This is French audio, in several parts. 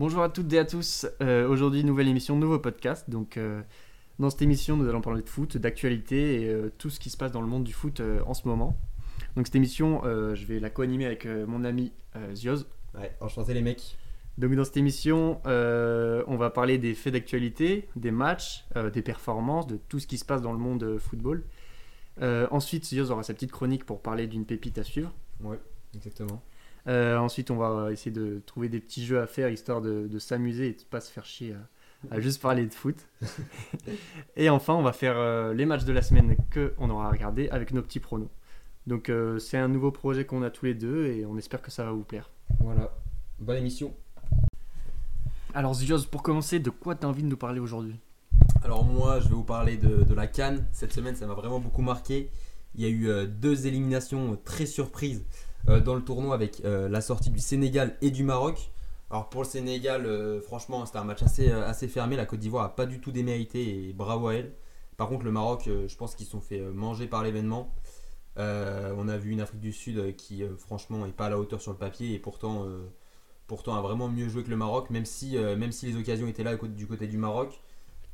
Bonjour à toutes et à tous. Euh, aujourd'hui, nouvelle émission, nouveau podcast. Donc, euh, dans cette émission, nous allons parler de foot, d'actualité et euh, tout ce qui se passe dans le monde du foot en ce moment. Donc, cette émission, je vais la co-animer avec mon ami Zioz. Ouais, enchanté les mecs. Donc, dans cette émission, on va parler des faits d'actualité, des matchs, des performances, de tout ce qui se passe dans le monde football. Ensuite, Zioz aura sa petite chronique pour parler d'une pépite à suivre. Ouais, exactement. Euh, ensuite, on va essayer de trouver des petits jeux à faire histoire de, de s'amuser et de pas se faire chier à, à juste parler de foot. et enfin, on va faire euh, les matchs de la semaine que on aura regardé avec nos petits pronos. Donc, euh, c'est un nouveau projet qu'on a tous les deux et on espère que ça va vous plaire. Voilà. Bonne émission. Alors, Zioz, pour commencer, de quoi tu as envie de nous parler aujourd'hui? Alors moi, je vais vous parler de, de la Cannes. Cette semaine, ça m'a vraiment beaucoup marqué. Il y a eu euh, deux éliminations euh, très surprises euh, dans le tournoi avec euh, la sortie du Sénégal et du Maroc. Alors pour le Sénégal, euh, franchement, c'était un match assez, euh, assez fermé. La Côte d'Ivoire a pas du tout démérité et bravo à elle. Par contre, le Maroc, euh, je pense qu'ils se sont fait euh, manger par l'événement. Euh, on a vu une Afrique du Sud euh, qui, euh, franchement, est pas à la hauteur sur le papier et pourtant, euh, pourtant a vraiment mieux joué que le Maroc, même si, euh, même si les occasions étaient là du côté du Maroc.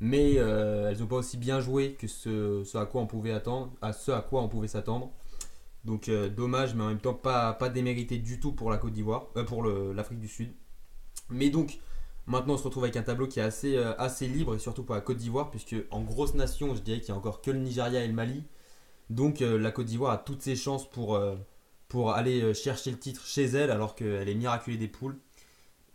Mais euh, elles n'ont pas aussi bien joué que ce à quoi on pouvait attendre, à ce à quoi on pouvait s'attendre. Donc euh, dommage, mais en même temps pas, pas démérité du tout pour la Côte d'Ivoire, euh, pour l'Afrique du Sud. Mais donc maintenant on se retrouve avec un tableau qui est assez, euh, assez libre et surtout pour la Côte d'Ivoire, puisque en grosse nation, je dirais qu'il y a encore que le Nigeria et le Mali. Donc la Côte d'Ivoire a toutes ses chances pour, aller chercher le titre chez elle, alors qu'elle est miraculée des poules.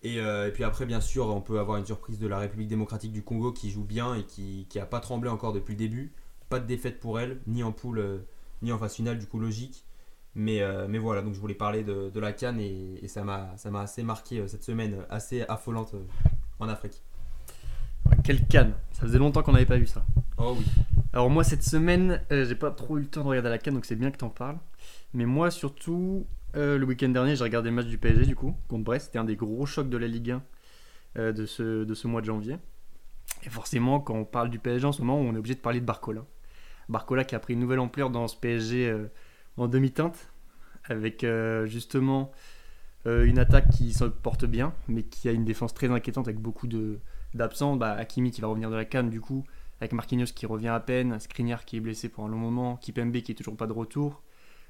Et, puis après, bien sûr, on peut avoir une surprise de la République démocratique du Congo qui joue bien et qui n'a pas tremblé encore depuis le début. Pas de défaite pour elle, ni en poule, ni en phase finale, du coup logique. Mais, euh, mais voilà, donc je voulais parler de, de la Cannes et, et ça m'a assez marqué euh, cette semaine, euh, assez affolante en Afrique. Quel canne Ça faisait longtemps qu'on n'avait pas vu ça. Oh oui. Alors moi cette semaine, euh, j'ai pas trop eu le temps de regarder la canne, donc c'est bien que t'en parles. Mais moi surtout, euh, le week-end dernier, j'ai regardé le match du PSG du coup contre Brest. C'était un des gros chocs de la Ligue 1 euh, de, ce, de ce mois de janvier. Et forcément, quand on parle du PSG en ce moment, on est obligé de parler de Barcola. Barcola qui a pris une nouvelle ampleur dans ce PSG euh, en demi-teinte, avec euh, justement euh, une attaque qui se porte bien, mais qui a une défense très inquiétante avec beaucoup de d'absents. Bah, Hakimi qui va revenir de la canne du coup avec Marquinhos qui revient à peine, Skriniar qui est blessé pour un long moment, Kipembe qui est toujours pas de retour.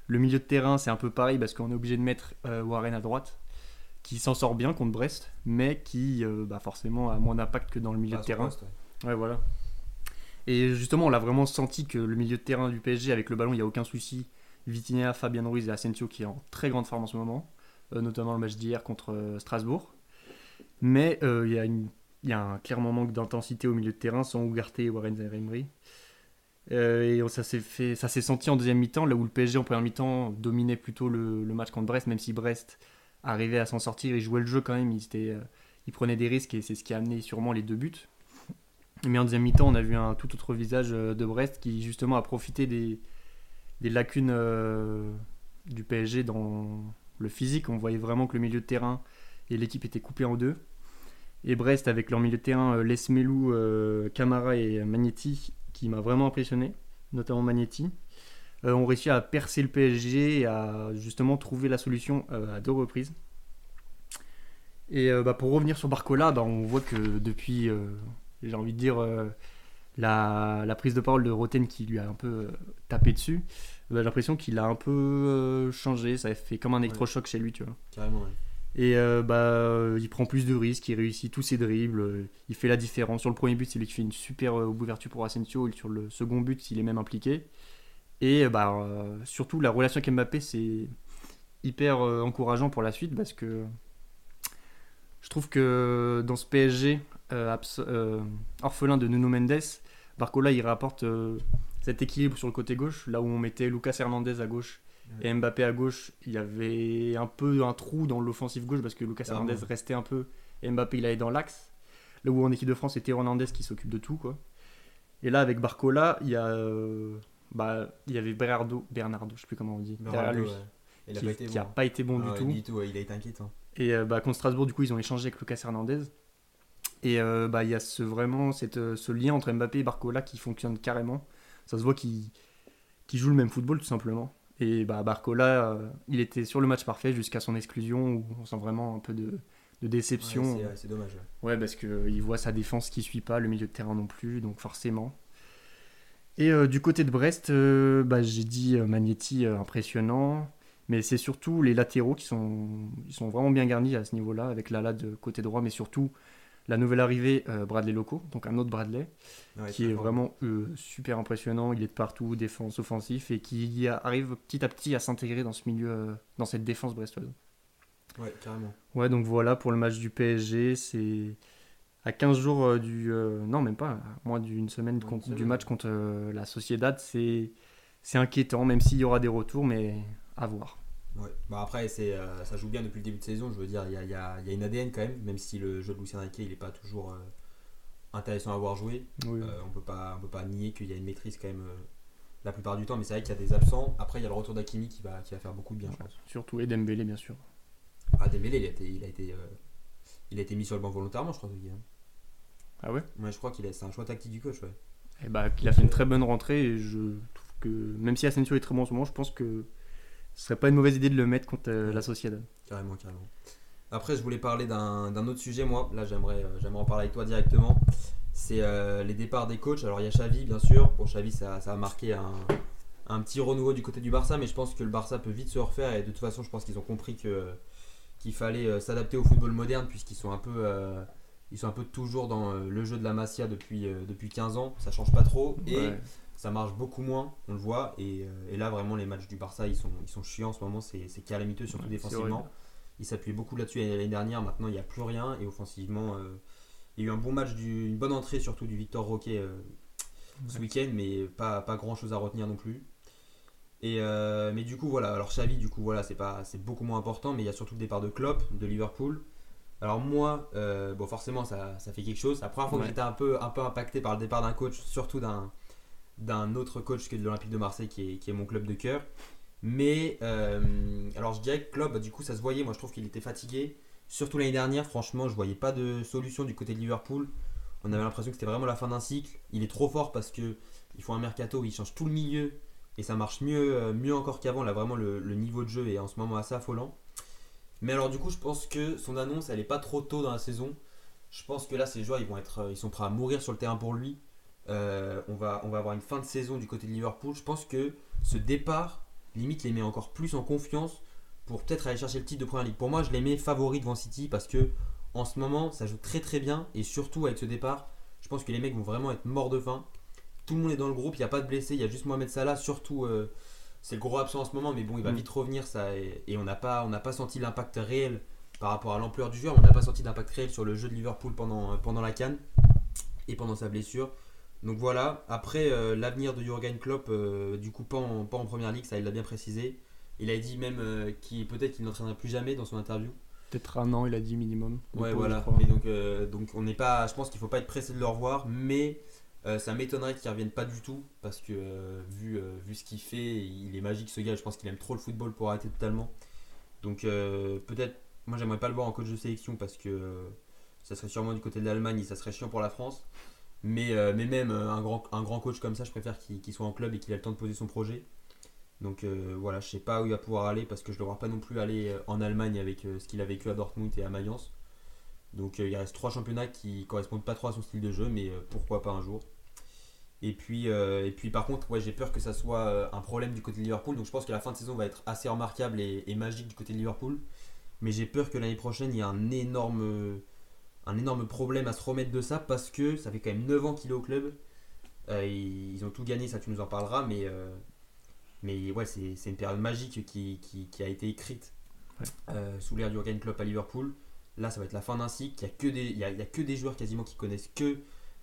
Le milieu de terrain, c'est un peu pareil parce qu'on est obligé de mettre euh, Warren à droite, qui s'en sort bien contre Brest, mais qui euh, bah, forcément a moins d'impact que dans le milieu Pas de terrain. Ouais, voilà. Et justement, on l'a vraiment senti que le milieu de terrain du PSG, avec le ballon, il n'y a aucun souci. Vitinha, Fabien Ruiz et Asensio qui est en très grande forme en ce moment, euh, notamment le match d'hier contre euh, Strasbourg. Mais euh, il y a il un clairement manque d'intensité au milieu de terrain sans Ugarte et Warren et ça s'est senti en deuxième mi-temps, là où le PSG en première mi-temps dominait plutôt le, match contre Brest, même si Brest arrivait à s'en sortir et jouait le jeu quand même. Euh, ils prenaient des risques et c'est ce qui a amené sûrement les deux buts. Mais en deuxième mi-temps, on a vu un tout autre visage euh, de Brest qui justement a profité des, lacunes euh, du PSG dans le physique. On voyait vraiment que le milieu de terrain et l'équipe étaient coupés en deux. Et Brest, avec leur milieu de terrain, euh, Lesmelou, Camara et Magnetti, qui m'a vraiment impressionné, notamment Magnetti, ont réussi à percer le PSG et à justement trouver la solution à deux reprises. Et bah, pour revenir sur Barcola, bah, on voit que depuis, j'ai envie de dire, euh, la, la prise de parole de Roten qui lui a un peu euh, tapé dessus, bah, j'ai l'impression qu'il a un peu euh, changé, ça a fait comme un électrochoc chez lui, tu vois. Carrément, ouais. Et euh, bah, il prend plus de risques, il réussit tous ses dribbles, euh, il fait la différence. Sur le premier but, c'est lui qui fait une super euh, ouverture pour Asensio, et sur le second but, il est même impliqué. Et bah, surtout, la relation avec Mbappé, c'est hyper encourageant pour la suite parce que je trouve que dans ce PSG orphelin de Nuno Mendes, Barcola il rapporte euh, cet équilibre sur le côté gauche, là où on mettait Lucas Hernandez à gauche et Mbappé à gauche, il y avait un peu un trou dans l'offensive gauche parce que Lucas. Hernandez restait un peu et Mbappé il allait dans l'axe. Là où en équipe de France c'était Hernandez qui s'occupe de tout quoi. Et là avec Barcola, il y a euh, bah, il y avait Bernardo, Bernardo, je sais plus comment on dit, Bernardo, lui, ouais. Il a qui, pas été qui a bon. pas été bon Ah du ouais, tout. Du tout, ouais, il a été inquiétant. Et euh, bah, contre Strasbourg, du coup, ils ont échangé avec Lucas Hernandez. Et euh, bah, il y a ce, vraiment cette, euh, ce lien entre Mbappé et Barcola qui fonctionne carrément. Ça se voit qu'ils qu'ils jouent le même football, tout simplement. Et bah, Barcola, euh, il était sur le match parfait jusqu'à son exclusion, où on sent vraiment un peu de, de déception. Ouais, c'est- dommage. ouais. Ouais, parce qu'il voit sa défense qui suit pas, le milieu de terrain non plus, donc forcément. Et euh, du côté de Brest, euh, bah, j'ai dit euh, Magnetti euh, impressionnant, mais c'est surtout les latéraux qui sont, ils sont vraiment bien garnis à ce niveau-là, avec Lala de côté droit, mais surtout la nouvelle arrivée euh, Bradley Loco, donc un autre Bradley, Ouais, qui est vraiment euh, super impressionnant. Il est de partout, défense, offensif, et qui arrive petit à petit à s'intégrer dans ce milieu, euh, dans cette défense brestoise. Ouais, carrément. Ouais, donc voilà pour le match du PSG. C'est à 15 jours du. non, même pas, à moins d'une semaine, contre- du match contre la Sociedad. C'est c'est inquiétant, même s'il y aura des retours, mais à voir. Ouais. Bah après, c'est, euh, ça joue bien depuis le début de saison. Je veux dire, il y a, il y a- il y a une ADN quand même, même si le jeu de Lucien Riquet, il n'est pas toujours euh, intéressant à voir jouer. Oui, Euh, on peut pas, on peut pas nier qu'il y a une maîtrise quand même euh, la plupart du temps, mais c'est vrai qu'il y a des absents. Après, il y a le retour d'Akimi qui va, qui va faire beaucoup de bien, je pense. Surtout et Dembélé, bien sûr. Ah, Dembélé, il a été, il a été, euh, il a été mis sur le banc volontairement, je crois. Hein. Ah ouais? Ouais, je crois qu'il a, c'est un choix tactique du coach, ouais. Et bah, qu'il a fait une très bonne rentrée. Et je trouve que, même si Asensio est très bon en ce moment, je pense que ce serait pas une mauvaise idée de le mettre contre euh, la Sociedad. Carrément, carrément. Après, je voulais parler d'un autre sujet, moi. Là, j'aimerais euh, j'aimerais en parler avec toi directement. C'est euh, les départs des coachs. Alors, il y a Xavi, bien sûr. Pour Xavi, ça, ça a marqué un, un petit renouveau du côté du Barça, mais je pense que le Barça peut vite se refaire. Et de toute façon, je pense qu'ils ont compris que qu'il fallait s'adapter au football moderne, puisqu'ils sont un peu. euh, ils sont un peu toujours dans le jeu de la Masia depuis, depuis 15 ans, ça change pas trop et Ouais. Ça marche beaucoup moins, on le voit. Et, euh, et là, vraiment, les matchs du Barça, ils sont, ils sont chiants en ce moment, c'est c'est calamiteux, surtout Ouais, défensivement. Il s'appuyait beaucoup là-dessus l'année dernière. Maintenant, il n'y a plus rien. Et offensivement, euh, il y a eu un bon match, du, une bonne entrée surtout du Victor Roquet euh, ce week-end, mais pas, pas grand-chose à retenir non plus. Et euh, mais du coup, voilà. Alors, Xavi, du coup, voilà, c'est pas, c'est beaucoup moins important. Mais il y a surtout le départ de Klopp, de Liverpool. Alors moi, euh, bon, forcément, ça, ça fait quelque chose. La première fois que j'étais un peu, un peu impacté par le départ d'un coach, surtout d'un, d'un autre coach que de l'Olympique de Marseille, qui est, qui est mon club de cœur. Mais euh, alors je dirais que Klopp, du coup, ça se voyait. Moi, je trouve qu'il était fatigué. Surtout l'année dernière, franchement, je voyais pas de solution du côté de Liverpool. On avait l'impression que c'était vraiment la fin d'un cycle. Il est trop fort parce que il faut un mercato où il change tout le milieu et ça marche mieux, euh, mieux encore qu'avant. Là, vraiment, le, le niveau de jeu est en ce moment assez affolant. Mais alors, du coup, je pense que son annonce, elle est pas trop tôt dans la saison. Je pense que là, ces joueurs, ils vont être, euh, ils sont prêts à mourir sur le terrain pour lui. Euh, on, va, on va avoir une fin de saison du côté de Liverpool. Je pense que ce départ, limite, les met encore plus en confiance pour peut-être aller chercher le titre de Première Ligue. Pour moi, je les mets favoris devant City parce que en ce moment, ça joue très très bien et surtout avec ce départ, je pense que les mecs vont vraiment être morts de faim. Tout le monde est dans le groupe, il n'y a pas de blessés, il y a juste Mohamed Salah, surtout euh, c'est le gros absent en ce moment, mais bon, il va Mm. vite revenir ça et, et on n'a pas, on n'a pas senti l'impact réel par rapport à l'ampleur du joueur, on n'a pas senti d'impact réel sur le jeu de Liverpool pendant, pendant la canne et pendant sa blessure. Donc voilà, après euh, l'avenir de Jurgen Klopp, euh, du coup pas en, pas en première ligue, ça il l'a bien précisé. Il a dit même euh, qu'il peut-être qu'il n'entraînera plus jamais dans son interview. Peut-être un an, il a dit minimum. Ouais, voilà. Mais donc, donc on n'est pas. Je pense qu'il faut pas être pressé de le revoir, mais ça m'étonnerait qu'il revienne pas du tout parce que vu, vu ce qu'il fait, il est magique ce gars. Je pense qu'il aime trop le football pour arrêter totalement. Donc peut-être. Moi, j'aimerais pas le voir en coach de sélection parce que ça serait sûrement du côté de l'Allemagne et ça serait chiant pour la France. Mais, euh, mais même euh, un grand, un grand coach comme ça, je préfère qu'il soit en club et qu'il ait le temps de poser son projet. Donc euh, voilà, je sais pas où il va pouvoir aller parce que je ne le vois pas non plus aller en Allemagne avec ce qu'il a vécu à Dortmund et à Mayence. Donc il reste trois championnats qui correspondent pas trop à son style de jeu, mais pourquoi pas un jour. Et puis, et puis par contre, ouais, j'ai peur que ça soit un problème du côté de Liverpool. Donc je pense que la fin de saison va être assez remarquable et, et magique du côté de Liverpool. Mais j'ai peur que l'année prochaine, il y ait un énorme, un énorme problème à se remettre de ça parce que ça fait quand même 9 ans qu'il est au club. Euh, ils ont tout gagné, ça tu nous en parleras, mais, euh, mais ouais, c'est une période magique qui, qui- qui a été écrite Ouais. euh, sous l'ère Klopp à Liverpool. Là, ça va être la fin d'un cycle. Il n'y a, a, a que des joueurs quasiment qui connaissent que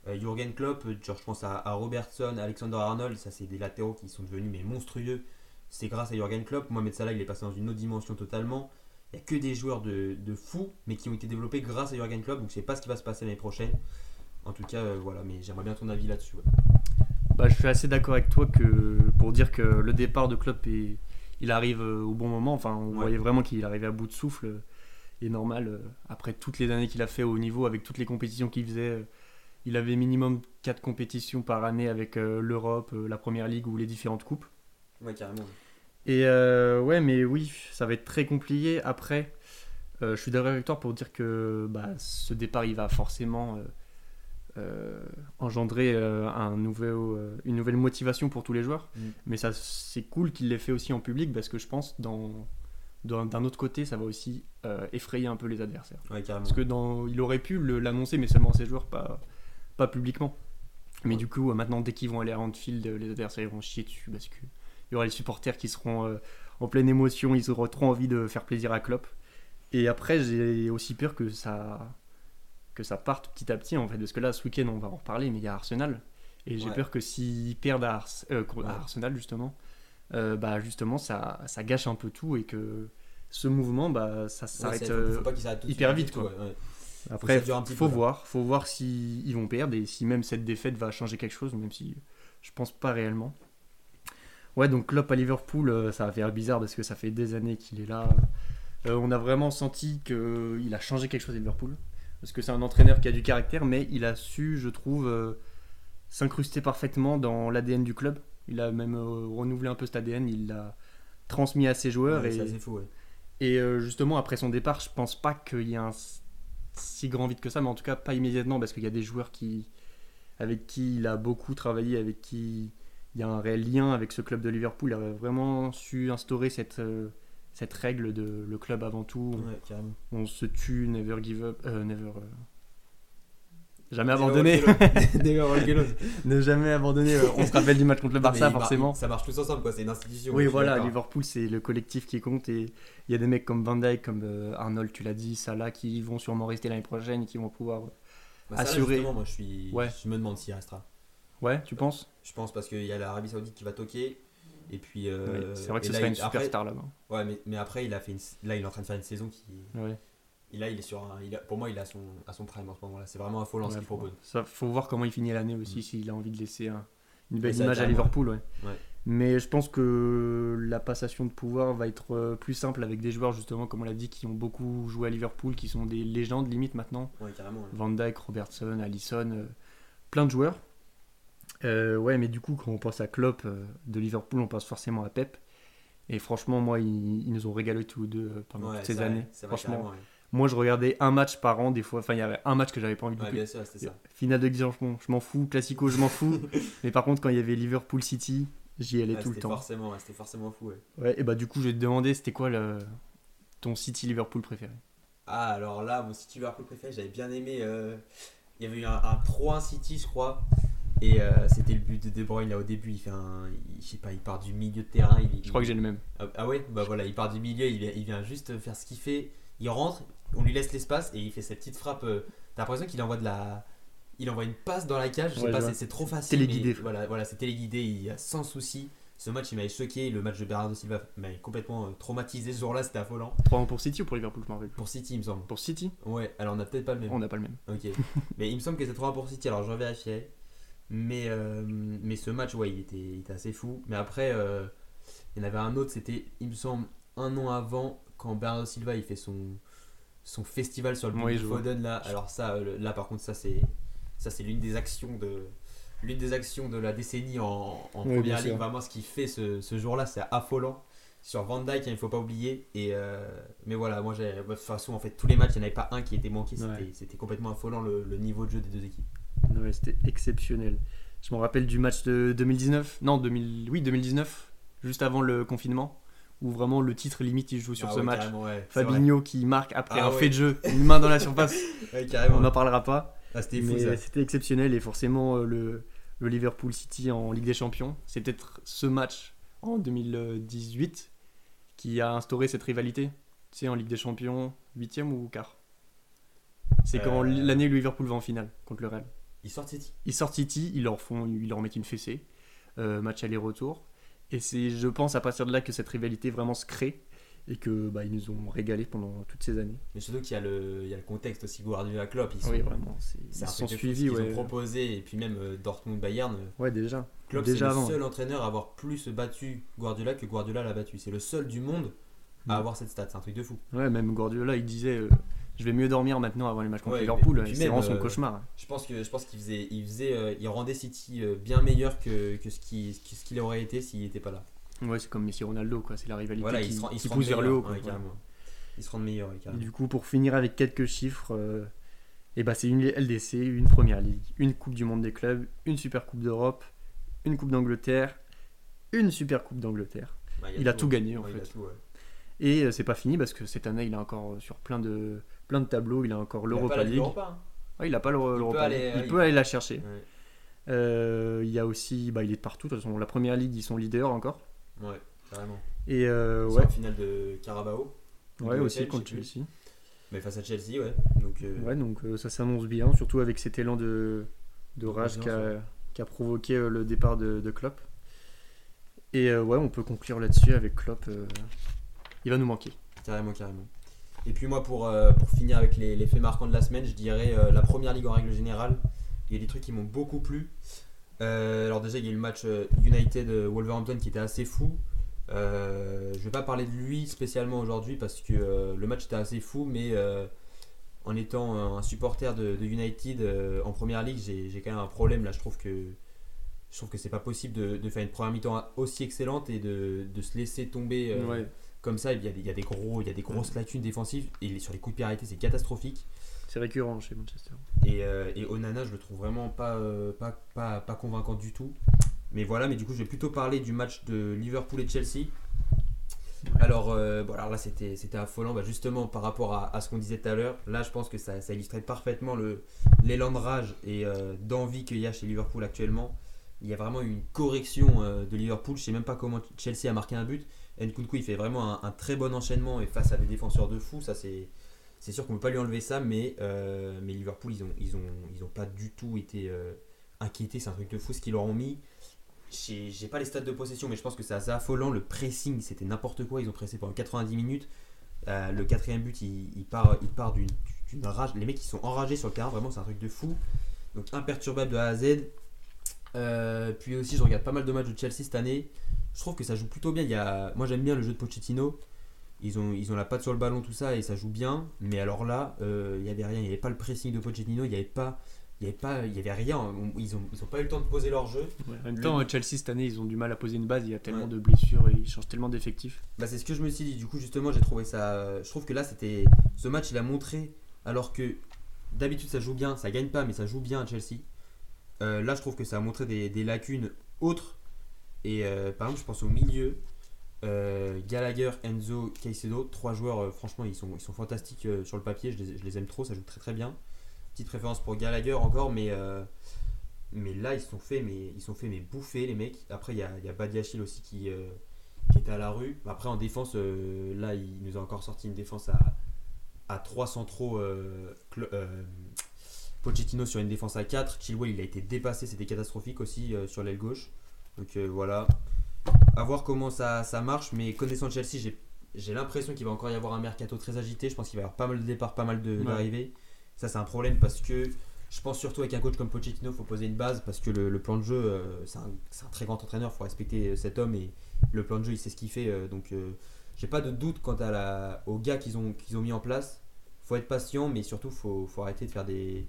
euh, Jurgen Klopp. Genre, je pense à, à Robertson, Alexander Arnold. Ça, c'est des latéraux qui sont devenus mais monstrueux. C'est grâce à Jurgen Klopp. Mohamed Salah, il est passé dans une autre dimension totalement. Il n'y a que des joueurs de, de fous, mais qui ont été développés grâce à Jurgen Klopp. Donc, je sais pas ce qui va se passer l'année prochaine. En tout cas, euh, voilà. Mais j'aimerais bien ton avis là-dessus. ouais. Bah, je suis assez d'accord avec toi que pour dire que le départ de Klopp est, il arrive euh, au bon moment. Enfin, on Ouais. voyait vraiment qu'il arrivait à bout de souffle. euh, Et normal, après toutes les années qu'il a fait au niveau, avec toutes les compétitions qu'il faisait, il avait minimum 4 compétitions par année avec l'Europe, la Première Ligue ou les différentes coupes. Ouais, carrément. Et euh, ouais, mais oui, ça va être très compliqué. Après, Euh, je suis d'accord avec toi pour dire que bah, ce départ, il va forcément euh, euh, engendrer un une nouvelle motivation pour tous les joueurs. Mm. Mais ça, c'est cool qu'il l'ait fait aussi en public parce que je pense, dans, d'un autre côté, ça va aussi effrayer un peu les adversaires. Ouais. Parce que dans, il aurait pu l'annoncer, mais seulement à ses joueurs, pas, pas publiquement. Mais Ouais. du coup, maintenant, dès qu'ils vont aller à Anfield, les adversaires ils vont chier dessus parce qu'il y aura les supporters qui seront euh, en pleine émotion, ils auront trop envie de faire plaisir à Klopp. Et après, j'ai aussi peur que ça, que ça parte petit à petit, en fait. Parce que là, ce week-end, on va en reparler, mais il y a Arsenal. Et j'ai Ouais. peur que s'ils perdent à, Ars- euh, à Ouais. Arsenal, justement, euh, bah, justement, ça, ça gâche un peu tout et que ce mouvement, bah, ça Ouais, s'arrête. c'est- euh, faut hyper vite, tout, quoi. ouais, ouais. après, faut peu, là. voir, faut voir si ils vont perdre et si même cette défaite va changer quelque chose, même si je pense pas réellement. Ouais, donc Klopp à Liverpool, euh, ça va faire bizarre parce que ça fait des années qu'il est là. Euh, on a vraiment senti qu'il a changé quelque chose à Liverpool parce que c'est un entraîneur qui a du caractère, mais il a su, je trouve, euh, s'incruster parfaitement dans l'ADN du club. Il a même euh, renouvelé un peu cet ADN, il l'a transmis à ses joueurs Ouais, et c'est assez fou, ouais. et euh, justement, après son départ, je pense pas qu'il y ait un si grand vide que ça, mais en tout cas pas immédiatement, parce qu'il y a des joueurs qui, avec qui il a beaucoup travaillé, avec qui il y a un réel lien avec ce club de Liverpool. Il a vraiment su instaurer cette, euh, cette règle de le club avant tout. Ouais. On se tue, never give up, euh, never. euh, Jamais abandonner. Never ne jamais abandonner. On se rappelle du match contre le Barça, forcément. Ça marche tous ensemble, quoi. C'est une institution. Oui, voilà. Liverpool, c'est le collectif qui compte et il y a des mecs comme Van Dijk, comme Arnold, tu l'as dit, Salah, qui vont sûrement rester l'année prochaine et qui vont pouvoir. Bah, assurer. moi, je suis. Ouais. Je me demande s'il restera. Ouais, tu penses? Je pense parce qu'il y a l'Arabie Saoudite qui va toquer. Et puis. euh, C'est vrai que ce serait une superstar là-bas. Ouais, mais, mais après, il a fait une... là, il est en train de faire une saison qui. Ouais. Et là, il est sur un. il a- Pour moi, il est à son, à son prime en ce moment-là. C'est vraiment affolant ce Ouais, qu'il faut, propose. ça, faut voir comment il finit l'année aussi, Mm. s'il a envie de laisser un- une belle image à. Liverpool. Ouais. Ouais. Mais je pense que la passation de pouvoir va être euh, plus simple avec des joueurs, justement, comme on l'a dit, qui ont beaucoup joué à Liverpool, qui sont des légendes limite maintenant. Ouais. Van Dyke, Robertson, Allison, euh, plein de joueurs. Euh, ouais, mais du coup, quand on pense à Klopp euh, de Liverpool, on pense forcément à Pep. Et franchement, moi, ils, ils nous ont régalé tous les deux euh, pendant Ouais, toutes ces vrai, années. franchement, ouais. moi, je regardais un match par an, des fois. Enfin, il y avait un match que j'avais pas envie de Ouais, louper. bien sûr, c'était ça. Finale de Ligue je m'en fous. Classico, je m'en fous. mais par contre, quand il y avait Liverpool City, j'y allais tout le temps. Forcément, ouais, c'était forcément fou, ouais. Ouais, et bah, du coup, je vais te demander, c'était quoi le... ton City Liverpool préféré? Ah, alors là, mon City Liverpool préféré, j'avais bien aimé. euh, Il y avait eu un, un 3-1 City, je crois. Et euh, c'était le but de De Bruyne là au début. Il fait un. il- je sais pas, il part du milieu de terrain. Il, Je crois que j'ai le même. Ah, ah ouais? Bah voilà, il part du milieu, il, il vient juste faire ce qu'il fait. Il rentre, on lui laisse l'espace et il fait cette petite frappe. euh, T'as l'impression qu'il envoie de la. Il envoie une passe dans la cage, je sais Ouais, pas, c'est trop facile. Téléguidé. mais Voilà, voilà c'est téléguidé, il y a sans souci. Ce match, il m'avait choqué. Le match de Bernardo Silva m'avait complètement euh, traumatisé. Ce jour-là, c'était affolant. 3 pour City ou pour Liverpool, je m'en rappelle plus. Pour City, il me semble. Pour City? Ouais, alors on a peut-être pas le même. On n'a pas le même. Ok. mais il me semble que c'est 3 pour City, alors je vérifier. Mais, euh, mais ce match, ouais, il était, il était assez fou. Mais après, euh, il y en avait un autre, c'était, il me semble, un an avant, quand Bernardo Silva il fait son, son festival sur le Oui, de. Foden. Là, alors ça, euh, là par contre, ça c'est, ça c'est l'une des actions de. L'une des actions de la décennie en, en Oui, bien première ligue, vraiment ce qu'il fait ce, ce jour-là, c'est affolant. Sur Van Dyke, il ne faut pas oublier. Et euh, mais voilà, moi, de toute façon, en fait, tous les matchs, il n'y en avait pas un qui était manqué. C'était Ouais. c'était complètement affolant le, le niveau de jeu des deux équipes. Ouais, c'était exceptionnel. Je me rappelle du match de 2019. Non, 2000, oui, 2019, juste avant le confinement, où vraiment le titre limite il joue sur Ah ce ouais, match. ouais, vrai. Fabinho qui marque après Ah un fait de jeu, une main dans la surface. On n'en parlera pas. Ah, c'était Mais c'était exceptionnel et forcément euh, le, le Liverpool City en Ligue des Champions, c'est peut-être ce match en 2018 qui a instauré cette rivalité. Tu sais, en Ligue des Champions, 8 ou quart C'est quand Euh. l'année où Liverpool va en finale contre le Real. Ils sortent City. Ils sortent City, ils leur, font, ils leur mettent une fessée, euh, match aller-retour. Et c'est, je pense, à partir de là que cette rivalité vraiment se crée et que bah, ils nous ont régalé pendant toutes ces années. Mais surtout qu'il y, a le- il y a le contexte aussi Guardiola Klopp. Ils sont, Oui, vraiment. ils sont suivis. Ouais, ont proposé. Et puis même euh, Dortmund Bayern. euh, ouais, déjà. Klopp, c'est le seul entraîneur à avoir plus battu Guardiola que Guardiola l'a battu. C'est le seul du monde à avoir cette stat. C'est un truc de fou. Ouais, même Guardiola, il disait euh, Je vais mieux dormir maintenant avant les matchs contre Ouais, Liverpool. C'est vraiment son euh, cauchemar. Je pense que je pense qu'il faisait, il faisait, euh, il rendait City euh, bien meilleur que, que ce qui, que ce qu'il aurait été s'il n'était pas là. Ouais, c'est comme Messi Ronaldo, quoi. C'est la rivalité Voilà, qui, rend, qui pousse vers le haut. quoi. Ouais. Ils se rendent meilleurs, Et carrément. du coup, pour finir avec quelques chiffres, euh, eh ben, c'est une LDC, une première ligue, une Coupe du Monde des clubs, une Super Coupe d'Europe, une Coupe d'Angleterre, une Super Coupe d'Angleterre. Bah, Il a tout gagné en Ouais, fait. tout, ouais. Et euh, c'est pas fini parce que cette année, il a encore sur plein de, plein de tableaux, il a encore pas l'Europa League. Ah, il a pas l'Euro- peut l'Europa League. euh, Il il- peut aller la chercher. Ouais. Euh, il y a aussi, bah, il est de partout. De toute façon, la première ligue, ils sont leaders encore. Ouais, carrément. Et euh, ouais, en finale de Carabao. ouais de aussi Hotel, contre. Chelsea. Mais face à Chelsea, ouais. Donc, euh, Ouais, donc euh, ça s'annonce bien, surtout avec cet élan de, de rage qui a provoqué euh, le départ de, de Klopp. Et euh, ouais, on peut conclure là-dessus avec Klopp. euh, il va nous manquer. Carrément, carrément. Et puis moi, pour, euh, pour finir avec les, les faits marquants de la semaine, je dirais euh, la première ligue en règle générale. Il y a des trucs qui m'ont beaucoup plu. Euh, alors déjà, il y a eu le match United-Wolverhampton qui était assez fou. Je vais pas parler de lui spécialement aujourd'hui parce que le match était assez fou, mais en étant un supporter de, United en première ligue, j'ai quand même un problème là. Je trouve que je trouve que c'est pas possible de, de faire une première mi-temps aussi excellente et de, de se laisser tomber comme ça. Il y, a des, il y a des gros, il y a des grosses lacunes défensives et sur les coups de pied arrêtés, c'est catastrophique. c'est récurrent chez Manchester. Et, euh, et Onana, je le trouve vraiment pas, euh, pas, pas, pas convaincant du tout. Mais voilà, mais du coup, je vais plutôt parler du match de Liverpool et Chelsea. Alors, euh, bon, alors là, c'était c'était affolant, bah, justement par rapport à, à ce qu'on disait tout à l'heure. Là, je pense que ça, ça illustrait parfaitement le- l'élan de rage et d'envie qu'il y a chez Liverpool actuellement. Il y a vraiment une correction de Liverpool. Je sais même pas comment Chelsea a marqué un but. Nkunku, il fait vraiment un, très bon enchaînement et face à des défenseurs de fou, ça c'est. C'est sûr qu'on ne peut pas lui enlever ça, mais, euh, mais Liverpool, ils n'ont ils ont, ils ont pas du tout été euh, inquiétés. C'est un truc de fou ce qu'ils leur ont mis. J'ai pas les stats de possession, mais je pense que c'est assez affolant. Le pressing, c'était n'importe quoi. Ils ont pressé pendant 90 minutes. Euh, le quatrième but, il, part, il part d'une rage. Les mecs, ils sont enragés sur le terrain. Vraiment, c'est un truc de fou. Donc, imperturbable de A à Z. Puis aussi, je regarde pas mal de matchs de Chelsea cette année. Je trouve que ça joue plutôt bien. Il y a... Moi, j'aime bien le jeu de Pochettino. Ils ont, ils ont la patte sur le ballon, tout ça, et ça joue bien. Mais alors là, euh, il y avait rien. Il n'y avait pas le pressing de Pochettino. Il n'y avait pas. Il y avait, pas, il y avait rien, ils ont, ils ont pas eu le temps de poser leur jeu. Ouais, En même temps, Chelsea cette année, ils ont du mal à poser une base. Il y a tellement Ouais. de blessures et ils changent tellement d'effectifs. Bah, c'est ce que je me suis dit. Du coup, justement, j'ai trouvé ça. Je trouve que là, c'était. Ce match, il a montré. Alors que d'habitude, ça joue bien. Ça gagne pas, mais ça joue bien à Chelsea. Euh, là, je trouve que ça a montré des, des lacunes autres. Et euh, par exemple, je pense au milieu. euh, Gallagher, Enzo, Caicedo, trois joueurs, euh, franchement, ils sont, ils sont fantastiques sur le papier. Je les, aime trop, ça joue très très bien. Petite préférence pour Gallagher encore, mais, mais là, ils sont fait, mais, ils sont fait mais bouffer, les mecs. Après, il y a, y a Badiachil aussi qui, qui était à la rue. Après, en défense, là, il nous a encore sorti une défense à, à 3 centraux. Pochettino sur une défense à 4. Chilwell, il a été dépassé, c'était catastrophique aussi sur l'aile gauche. Donc euh, voilà. À voir comment ça, ça marche, mais connaissant Chelsea, j'ai, j'ai l'impression qu'il va encore y avoir un mercato très agité. Je pense qu'il va y avoir pas mal de départs, pas mal Ouais. d'arrivées. Ça, c'est un problème parce que je pense surtout avec un coach comme Pochettino, il faut poser une base parce que le, le plan de jeu, euh, c'est, un, c'est un très grand entraîneur, il faut respecter cet homme et le plan de jeu, il sait ce qu'il fait. euh, donc euh, j'ai pas de doute quant à la, aux gars qu'ils ont, qu'ils ont mis en place. faut être patient, mais surtout, faut, faut arrêter de faire des.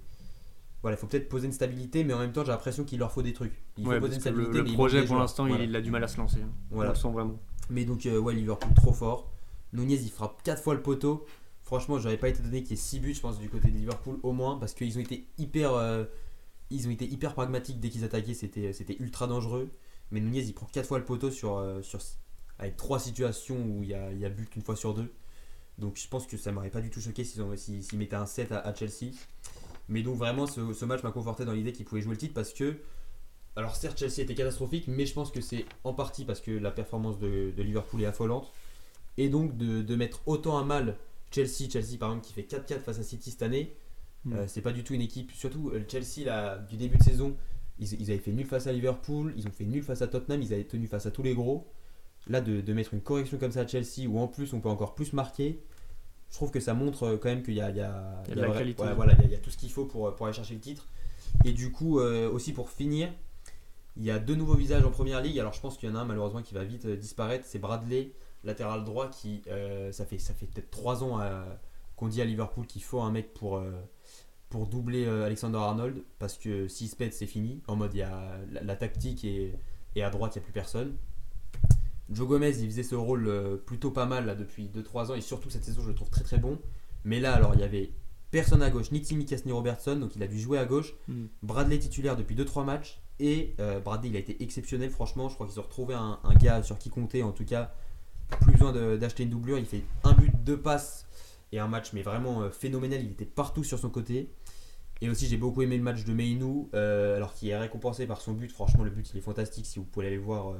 Voilà, il faut peut-être poser une stabilité, mais en même temps, j'ai l'impression qu'il leur faut des trucs. Il faut Ouais, poser une le, stabilité, le projet pour l'instant, Voilà. il a du mal à se lancer. hein. Voilà. On le sent vraiment. Mais donc, euh, ouais, Liverpool trop fort. Nunez, il frappe 4 fois le poteau. Franchement, j'aurais pas été donné qu'il y ait 6 buts, je pense, du côté de Liverpool au moins, parce qu'ils ont été hyper, euh, ils ont été hyper pragmatiques dès qu'ils attaquaient. C'était, c'était ultra dangereux. Mais Nunez, il prend 4 fois le poteau sur, euh, sur avec 3 situations où il y a, il y a but qu'une fois sur deux. Donc, je pense que ça m'aurait pas du tout choqué s'ils, ont, s'ils, s'ils mettaient un 7 à, à Chelsea. Mais donc, vraiment, ce, ce match m'a conforté dans l'idée qu'ils pouvaient jouer le titre parce que. Alors certes Chelsea était catastrophique, mais je pense que c'est en partie parce que la performance de, de Liverpool est affolante. Et donc de, de mettre autant à mal Chelsea, Chelsea par exemple qui fait 4-4 face à City cette année, Mm. euh, c'est pas du tout une équipe. Surtout euh, Chelsea là, du début de saison, ils, ils avaient fait nul face à Liverpool, ils ont fait nul face à Tottenham, ils avaient tenu face à tous les gros. Là de, de mettre une correction comme ça à Chelsea où en plus on peut encore plus marquer, je trouve que ça montre euh, quand même qu'il y a, il y a- Il y a il de la vrai- qualité. ouais, voilà, il y a- il y a tout ce qu'il faut pour, pour aller chercher le titre. Et du coup, euh, aussi pour finir, il y a deux nouveaux visages en première ligue. Alors je pense qu'il y en a un malheureusement qui va vite euh, disparaître. C'est Bradley, latéral droit, qui euh, ça fait, ça fait peut-être trois ans euh, qu'on dit à Liverpool qu'il faut un mec pour, euh, pour doubler euh, Alexander Arnold. Parce que s'il se pète, c'est fini. En mode, il y a la, la tactique et, et à droite, il n'y a plus personne. Joe Gomez, il faisait ce rôle euh, plutôt pas mal là, depuis 2-3 ans, et surtout cette saison, je le trouve très très bon. Mais là, alors, il y avait personne à gauche, ni Timmy ni Robertson, donc il a dû jouer à gauche. Mm. Bradley titulaire depuis 2-3 matchs, et euh, Bradley, il a été exceptionnel, franchement. Je crois qu'ils ont retrouvé un, un gars sur qui compter, en tout cas, plus besoin de- d'acheter une doublure. Il fait un but, deux passes, et un match, mais vraiment euh, phénoménal. Il était partout sur son côté. Et aussi, j'ai beaucoup aimé le match de Meinou, euh, alors qu'il est récompensé par son but. Franchement, le but, il est fantastique. Si vous pouvez aller voir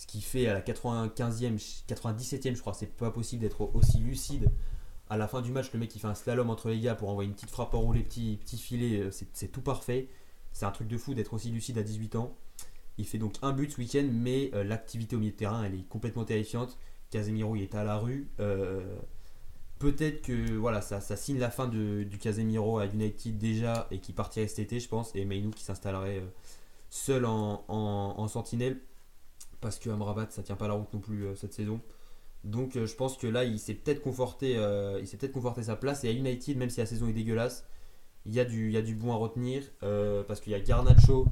ce qu'il fait à la 95e, 97e, je crois, c'est pas possible d'être aussi lucide. À la fin du match, le mec, il fait un slalom entre les gars pour envoyer une petite frappe enroulée, petit, petit filet. euh, C'est tout parfait. C'est un truc de fou d'être aussi lucide à 18 ans. Il fait donc un but ce week-end, mais euh, l'activité au milieu de terrain, elle est complètement terrifiante. Casemiro, il est à la rue. Euh, Peut-être que voilà, ça, signe la fin de- du Casemiro à United déjà et qui partirait cet été, je pense. Et Meinou qui s'installerait seul en, en- en sentinelle parce que Amrabat ça tient pas la route non plus euh, cette saison. Donc euh, je pense que là il s'est peut-être conforté, euh, il s'est peut-être conforté sa place. Et à United, même si la saison est dégueulasse, il y a du, il y a du bon à retenir parce qu'il y a Garnacho,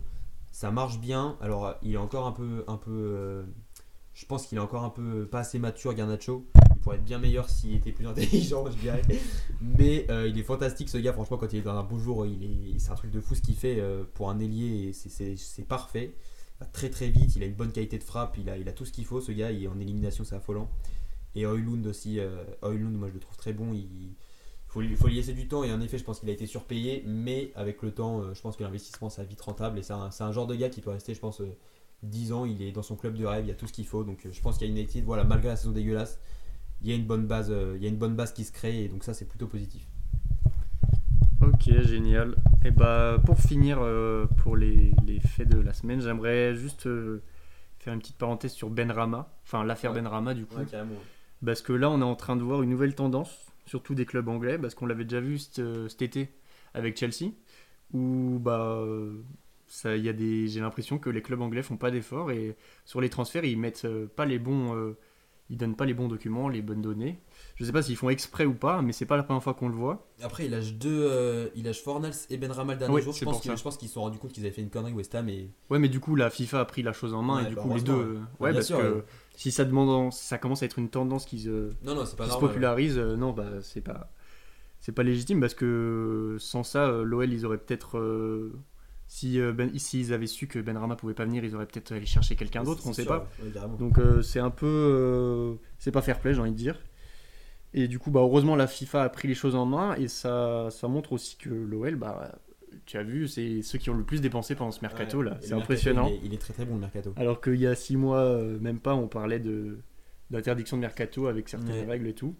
ça marche bien. Alors il est encore un peu, un peu, je pense qu'il est encore un peu pas assez mature Garnacho. Il pourrait être bien meilleur s'il était plus intelligent, je dirais. Mais il est fantastique ce gars, franchement, quand il est dans un beau jour, est, c'est un truc de fou ce qu'il fait pour un ailier, c'est- c'est parfait. Très très vite, il a une bonne qualité de frappe, il a, il a tout ce qu'il faut, ce gars, il est en élimination, c'est affolant. Et Oilund aussi, euh, Højlund, moi je le trouve très bon, il faut, lui- faut lui laisser du temps, et en effet, je pense qu'il a été surpayé, mais avec le temps, euh, je pense que l'investissement, ça vite rentable, et c'est un, un genre de gars qui peut rester, je pense, euh, 10 ans, il est dans son club de rêve, il y a tout ce qu'il faut, donc euh, je pense qu'il y a United, voilà, malgré la saison dégueulasse, il y a une bonne base, euh, il y a une bonne base qui se crée, et donc ça, c'est plutôt positif. Ok, génial. Et bah pour finir, euh, pour les, les faits de la semaine, j'aimerais juste euh, faire une petite parenthèse sur Ben Rama, enfin l'affaire Ouais. Ben Rama du coup. Parce que là, on est en train de voir une nouvelle tendance, surtout des clubs anglais, parce qu'on l'avait déjà vu cet, euh, été avec Chelsea, où bah, ça, y a des, j'ai l'impression que les clubs anglais font pas d'efforts et sur les transferts, ils mettent pas les bons, ils donnent pas les bons documents, les bonnes données. Je sais pas s'ils font exprès ou pas, mais c'est pas la première fois qu'on le voit. Après, il lâche deux, euh, il lâche Fornals et Ben Rama le dernier Oui, jour. Je pense qu'ils se sont rendus compte qu'ils avaient fait une connerie West Ham et Ouais, mais du coup, la FIFA a pris la chose en main Ouais, et du bah, coup, les deux, euh, ouais. ouais, Bien parce sûr, que ouais. si ça demande, ça commence à être une tendance qui se, non non c'est pas qui se popularise, euh, non, bah c'est pas, c'est pas légitime parce que sans ça, l'OL ils auraient peut-être, si euh, ben, s'ils avaient su que Benrama pouvait pas venir, ils auraient peut-être allé chercher quelqu'un d'autre, on C'est sait sûr, pas. ouais. Donc euh, c'est un peu, euh, c'est pas fair play, j'ai envie de dire. Et du coup, bah heureusement la FIFA a pris les choses en main et ça, ça montre aussi que l'OL, bah tu as vu, c'est ceux qui ont le plus dépensé pendant ce mercato Ouais, là, c'est mercato, impressionnant. Il est, il est très très bon le mercato. Alors qu'il y a six mois, même pas, on parlait de d'interdiction de mercato avec certaines Ouais. règles et tout.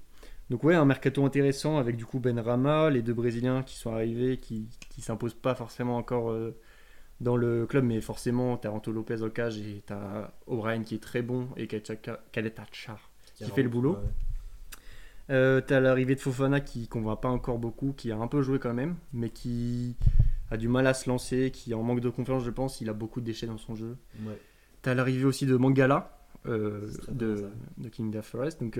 Donc ouais, un mercato intéressant avec du coup Ben Rama, les deux Brésiliens qui sont arrivés, qui qui s'imposent pas forcément encore euh, dans le club, mais forcément t'as Anto Lopez au cage et t'as O'Brien qui est très bon et Kaleta Char. Qui fait le boulot. Ouais. Euh, t'as l'arrivée de Fofana qui convainc pas encore beaucoup, qui a un peu joué quand même, mais qui a du mal à se lancer, qui en manque de confiance, je pense. Il a beaucoup de déchets dans son jeu. Ouais. T'as l'arrivée aussi de Mangala euh, de, de King of Forest. Donc,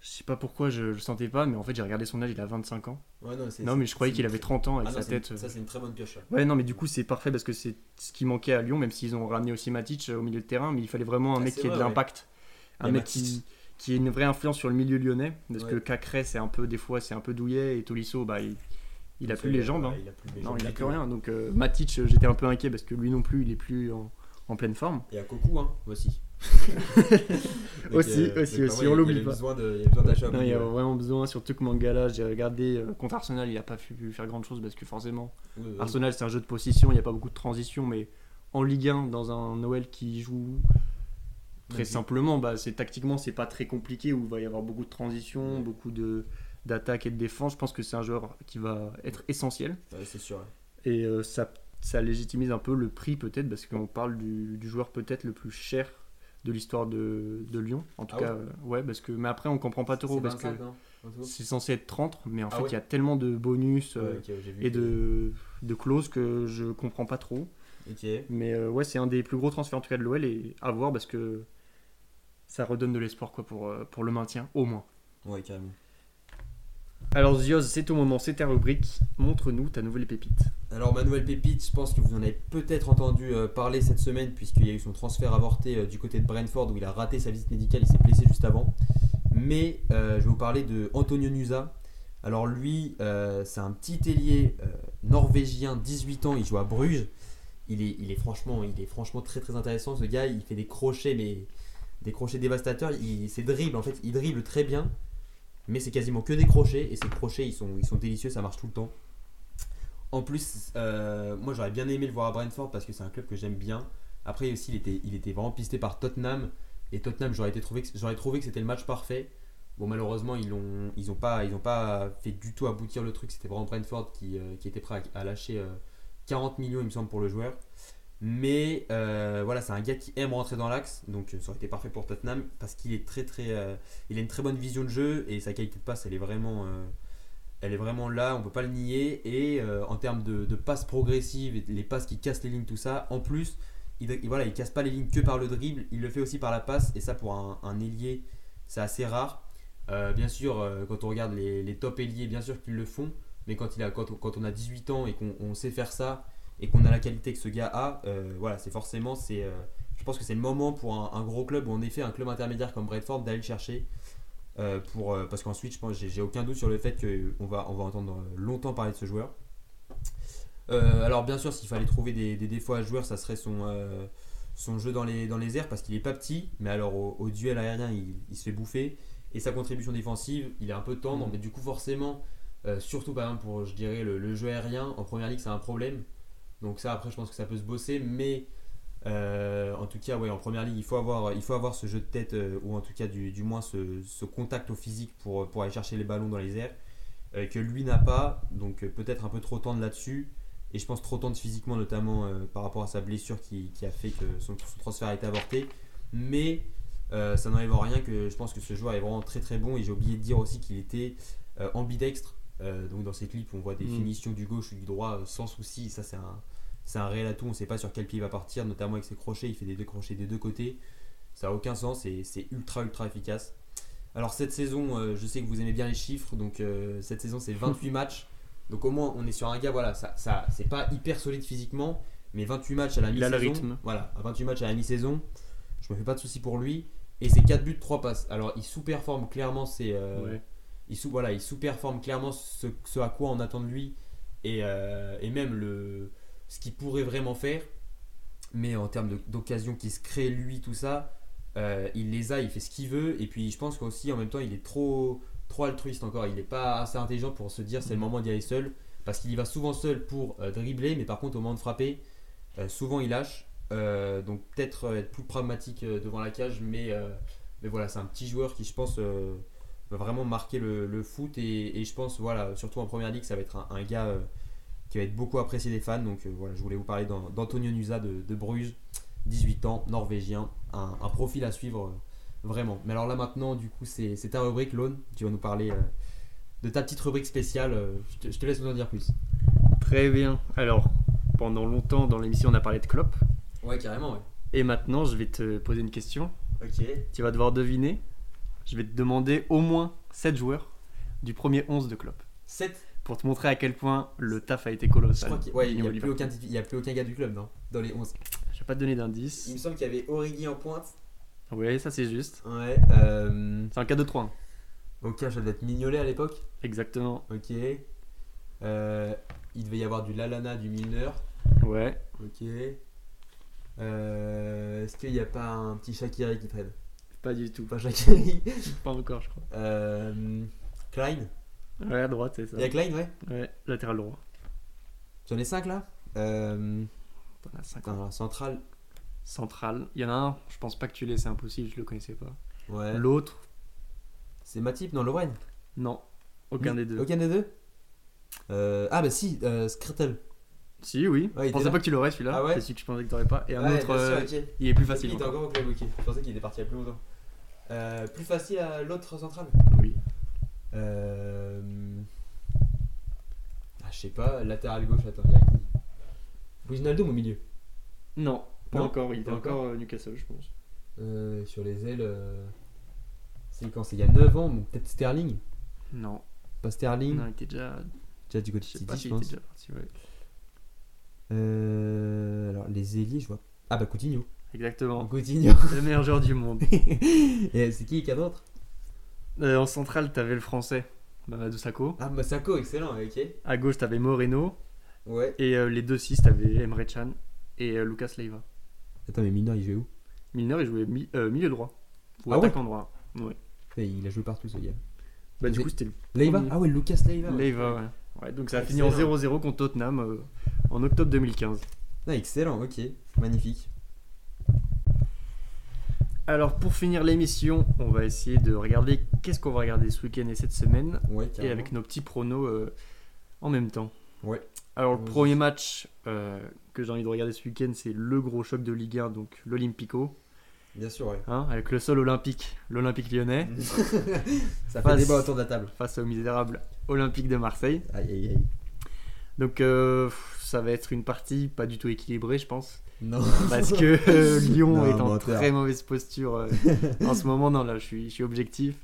je sais pas pourquoi je le sentais pas, mais en fait, j'ai regardé son âge, il a 25 ans. Ouais, non, c'est- Non, mais je croyais qu'il avait très- 30 ans avec Ah non, sa tête. euh. Ça c'est une très bonne pioche. Ouais, non, mais du coup, c'est parfait parce que c'est ce qui manquait à Lyon, même s'ils ont ramené aussi Matic euh, au milieu de terrain, mais il fallait vraiment un Ah, mec qui ait de ouais. l'impact. Un a mec Matic. qui, qui ait une vraie influence sur le milieu lyonnais. Parce que. Cacré, c'est un peu, des fois, c'est un peu douillet, et Tolisso, bah, il, il a plus euh, les jambes. hein. Il a plus les Non, jambes il a plus rien. Donc, euh, Matic, euh, j'étais un peu inquiet parce que lui non plus, il est plus en, en pleine forme. Et à Cocu, hein, aussi. Aussi, euh, aussi, aussi, on il y l'oublie pas. besoin de- Il y a besoin d'achat il y a vraiment besoin, surtout que Mangala, j'ai regardé euh, contre Arsenal, il a pas pu faire grand chose parce que forcément. Arsenal c'est un jeu de possession, il n'y a pas beaucoup de transition, mais en Ligue 1, dans un Noël qui joue très simplement, bah, c'est tactiquement c'est pas très compliqué où il va y avoir beaucoup de transition, beaucoup de d'attaque et de défense. Je pense que c'est un joueur qui va être essentiel Ouais, c'est sûr. ouais. et euh, ça, ça légitimise un peu le prix peut-être parce qu'on parle du, du joueur peut-être le plus cher de l'histoire de, de Lyon. En tout Ah cas, euh, ouais, parce que mais après on comprend pas trop parce que 25, non en tout c'est censé être 30, mais en Ah fait, il ouais y a tellement de bonus euh, et que- de, de clauses que je comprends pas trop. Mais euh, ouais, c'est un des plus gros transferts en tout cas de l'OL et à voir parce que ça redonne de l'espoir quoi pour, pour le maintien, au moins. Ouais, carrément. Alors Zioz, c'est ton moment, c'est ta rubrique. Montre-nous ta nouvelle pépite. Alors Manuel Pépite, je pense que vous en avez peut-être entendu euh, parler cette semaine puisqu'il y a eu son transfert avorté euh, du côté de Brentford où il a raté sa visite médicale, il s'est blessé juste avant. Mais euh, je vais vous parler de Antonio Nusa. Alors lui, c'est un petit ailier norvégien, 18 ans, il joue à Bruges. Il est, il est franchement, il est franchement très très intéressant. Ce gars, il fait des crochets, mais des crochets dévastateurs. Il, ses dribbles, en fait, il dribble très bien, mais c'est quasiment que des crochets et ces crochets, ils sont, ils sont délicieux, ça marche tout le temps. En plus, euh, moi j'aurais bien aimé le voir à Brentford parce que c'est un club que j'aime bien. Après aussi, il était, il était vraiment pisté par Tottenham. Et Tottenham, j'aurais, trouvé trouvé que c'était le match parfait. Bon, malheureusement, ils n'ont ils ont pas, pas fait du tout aboutir le truc. C'était vraiment Brentford qui, euh, qui était prêt à, lâcher euh, 40 millions, il me semble, pour le joueur. Mais euh, voilà, c'est un gars qui aime rentrer dans l'axe. Donc euh, ça aurait été parfait pour Tottenham parce qu'il est très très. euh, il a une très bonne vision de jeu et sa qualité de passe, elle est vraiment. elle est vraiment là, on peut pas le nier. Et en termes de, passes progressives, et les passes qui cassent les lignes, tout ça, en plus, il, il- voilà, il casse pas les lignes que par le dribble, il le fait aussi par la passe. Et ça, pour un, ailier, c'est assez rare. Bien sûr, quand on regarde les, les top ailiers, bien sûr qu'ils le font. Mais quand, il a, quand, quand on a 18 ans et qu'on on sait faire ça, et qu'on a la qualité que ce gars a, euh, voilà, c'est forcément, c'est, euh, je pense que c'est le moment pour un, un gros club, ou en effet un club intermédiaire comme Bradford, d'aller le chercher. euh, pour, parce qu'ensuite, je pense, j'ai, aucun doute sur le fait qu'on va, on va entendre longtemps parler de ce joueur. Alors bien sûr, s'il fallait trouver des, des défauts à ce joueur, ça serait son, son jeu dans les, dans les airs, parce qu'il est pas petit, mais alors au, au duel aérien, il, il se fait bouffer. Et sa contribution défensive, il est un peu tendre, Mhm. mais du coup forcément, surtout par exemple pour, je dirais, le, le jeu aérien, en première ligue, c'est un problème. Donc ça, après, je pense que ça peut se bosser, mais euh, en tout cas, ouais, en première ligue, il faut avoir, ce jeu de tête, euh, ou en tout cas du, moins ce, contact au physique pour, aller chercher les ballons dans les airs, euh, que lui n'a pas, donc peut-être un peu trop tendre là-dessus, et je pense trop tendre physiquement, notamment par rapport à sa blessure qui, a fait que son, son transfert a été avorté, mais ça n'enlève en rien que je pense que ce joueur est vraiment très très bon, et j'ai oublié de dire aussi qu'il était ambidextre, euh, donc dans ces clips, on voit des Mm. finitions du gauche ou du droit euh, sans souci. Ça, c'est un, c'est un réel atout. On ne sait pas sur quel pied il va partir, notamment avec ses crochets. Il fait des deux crochets des deux côtés. Ça n'a aucun sens et c'est ultra ultra efficace. Alors cette saison, euh, je sais que vous aimez bien les chiffres, donc euh, cette saison c'est 28 matchs. Donc au moins on est sur un gars, voilà, ça, ça c'est pas hyper solide physiquement, mais 28 matchs à la Il a mi-saison. le rythme. Voilà, à 28 matchs à la mi-saison, je me fais pas de soucis pour lui. Et c'est 4 buts, 3 passes. Alors il sous-performe clairement ses, Ouais. Il sous voilà il sous-performe clairement ce, à quoi on attend de lui et, euh, et même le ce qu'il pourrait vraiment faire. Mais en termes d'occasion qui se crée lui tout ça euh, il les a il fait ce qu'il veut. Et puis je pense qu'aussi en même temps il est trop trop altruiste encore. Il n'est pas assez intelligent pour se dire c'est le moment d'y aller seul. Parce qu'il y va souvent seul pour euh, dribbler mais par contre au moment de frapper souvent il lâche. Donc peut-être être plus pragmatique devant la cage. Mais mais voilà c'est un petit joueur qui je pense va vraiment marquer le, le foot et, et je pense voilà surtout en première ligue ça va être un, un gars euh, qui va être beaucoup apprécié des fans donc euh, voilà je voulais vous parler d'An- d'Antonio Nusa de, de Bruges 18 ans norvégien un, un profil à suivre euh, vraiment mais alors là maintenant du coup c'est ta rubrique Lone tu vas nous parler de ta petite rubrique spéciale je, te, je te laisse nous en dire plus Très bien. Alors, pendant longtemps dans l'émission, on a parlé de Klopp. ouais carrément ouais Et maintenant, je vais te poser une question. ok Tu vas devoir deviner. Je vais te demander au moins 7 joueurs du premier 11 de Klopp. 7 Pour te montrer à quel point le taf a été je colossal. crois qu'il ouais, il n'y a, plus aucun Liverpool. il y a plus aucun gars du club non dans les 11 Je vais pas te donner il me d'indice. semble qu'il y avait Origi en pointe Oui, ça c'est juste. ouais euh, C'est un 4-2-3. hein. ok ça devait être Mignolet à l'époque Exactement. Ok. Euh, il devait y avoir du Lalana, du Milner. Ouais. Ok. Euh, Est-ce qu'il n'y a pas un petit Shakiri qui traîne? Pas du tout. Pas Shakiri. Pas encore, je crois. Euh, Klein Ouais, à droite, c'est ça. Il y a Klein, ouais. Ouais, latéral droit. J'en ai 5 là. Euh, T'en as 5 attends, central. Central. Il y en a un, je pense pas que tu l'aies, c'est impossible, je le connaissais pas. Ouais. L'autre, C'est Matip Non, Lorraine. non. Aucun des deux. Aucun des deux Euh, Ah, bah si, euh. Si, oui. Ouais, il je pensais était pas que tu l'aurais celui-là. Ah ouais C'est celui que je pensais que t'aurais pas. Et un Ouais, autre, sûr, euh, il est plus Il facile. était encore. encore au club, ok. Je pensais qu'il était parti il y a plus longtemps. Euh, plus facile à l'autre central Oui. Euh... Ah, je sais pas, latéral gauche, attends, il y a qui? Wijnaldum au milieu. Non, pas Non encore. Il était Pas encore euh, Newcastle, je pense. Euh, sur les ailes. euh, C'est quand C'est il y a 9 ans, donc peut-être Sterling? Non. Pas Sterling? Non, il était déjà. Déjà du côté Je de sais pas City, je s'il était pense. déjà parti. Ouais. Euh, alors, les ailiers, je vois. Ah, bah Coutinho. Exactement. Coutinho. Le meilleur joueur du monde. Et c'est qui, qui a d'autre? Euh, en centrale, t'avais le français, Mamadou Sakho. Ah, Masako, excellent, ok. À gauche, t'avais Moreno. Ouais. Et euh, les deux 6 t'avais Emre Can et euh, Lucas Leiva. Attends, mais Minor, il jouait où? Milner, il jouait mi- milieu droit. Ou Ah ouais? droit. Ouais. Et Il a joué partout, ce gars. Bah, du coup, c'était Leiva? Ah, ouais, Lucas Leiva. Leiva, ouais. Ouais, donc ça a fini en Excellent. 0-0 contre Tottenham en octobre 2015. Ah, excellent, ok. Magnifique. Alors pour finir l'émission, on va essayer de regarder qu'est-ce qu'on va regarder ce week-end et cette semaine Ouais, et avec nos petits pronos euh, en même temps. Ouais. Alors le premier match euh, que j'ai envie de regarder ce week-end, c'est le gros choc de Ligue 1, donc l'Olympico, Bien sûr, ouais. hein, avec le sol olympique, l'Olympique lyonnais, Ça fait Face- débat autour de la table. face au misérable Olympique de Marseille. Aïe, aïe, aïe. Donc euh, ça va être une partie pas du tout équilibrée, je pense, Non. parce que euh, Lyon Non, est en menteur. très mauvaise posture euh, en ce moment. Non, là, je suis, je suis objectif.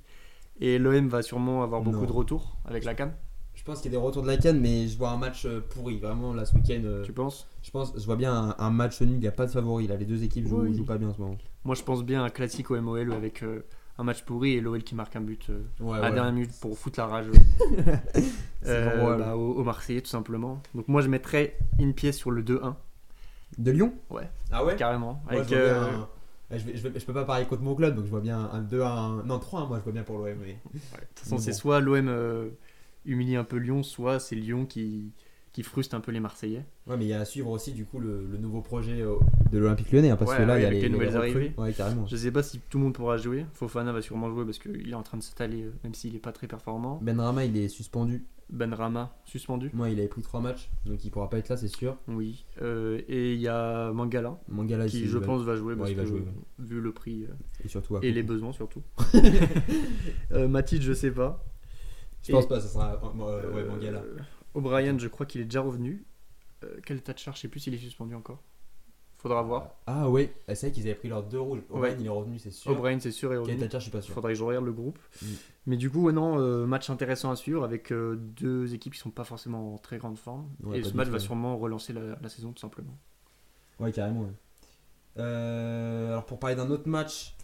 Et l'OM va sûrement avoir beaucoup Non. de retours avec la canne, Je pense qu'il y a des retours de la canne, mais je vois un match euh, pourri. Vraiment, là, ce week-end, euh, tu penses? je pense, je vois bien un, un match nul. Il n'y a pas de favori. Là, les deux équipes jouent, Oui. jouent pas bien en ce moment. Moi, je pense bien à un classique au MOL avec euh, un match pourri et l'OL qui marque un but euh, Ouais, à la ouais. dernière minute pour foutre la rage euh, bah, au, au Marseillais, tout simplement. Donc, moi, je mettrais une pièce sur le 2-1, De Lyon Ouais. Ah ouais? Carrément. Moi, avec, je, vois bien euh, Ouais, je, vais- je, vais- je peux pas parier contre mon club, donc je vois bien un 2 à 1. Non, 3 1, moi je vois bien pour l'OM. Mais... ouais, de toute façon, c'est bon. soit l'OM euh, humilie un peu Lyon, soit c'est Lyon qui, qui fruste un peu les Marseillais. Ouais, mais il y a à suivre aussi du coup le, le nouveau projet euh, de l'Olympique lyonnais. hein, parce Ouais, que là, ouais, il y a avec les, les nouvelles arrivées. Ouais, carrément. Je sais pas si tout le monde pourra jouer. Fofana va sûrement jouer parce qu'il est en train de s'étaler, euh, même s'il est pas très performant. Ben Rama, il est suspendu. Ben Rama, suspendu. Moi, il avait pris 3 matchs, donc il pourra pas être là, c'est sûr. Oui. Euh, et il y a Mangala, Mangala, qui je va- pense va jouer Ouais, parce il va que, jouer, vu le prix euh, Et surtout les besoins surtout. euh, Matic, je sais pas. Je pense Et- pas, ça sera. euh, ouais, Mangala. O'Brien, je crois qu'il est déjà revenu. Quel état de charge Je sais plus s'il est suspendu encore. Faudra voir. Ah ouais, Ah, c'est vrai qu'ils avaient pris leurs deux rouges. O'Brien, Ouais. il est revenu, c'est sûr. O'Brien, c'est sûr, revenu. de charge, je suis pas sûr. Faudrait que je regarde le groupe. Mm. Mais du coup, ouais, non, euh, match intéressant à suivre avec euh, deux équipes qui sont pas forcément en très grande forme. Ouais, et ce match va ouais. sûrement relancer la, la saison tout simplement. Ouais, carrément. ouais. Euh, alors pour parler d'un autre match,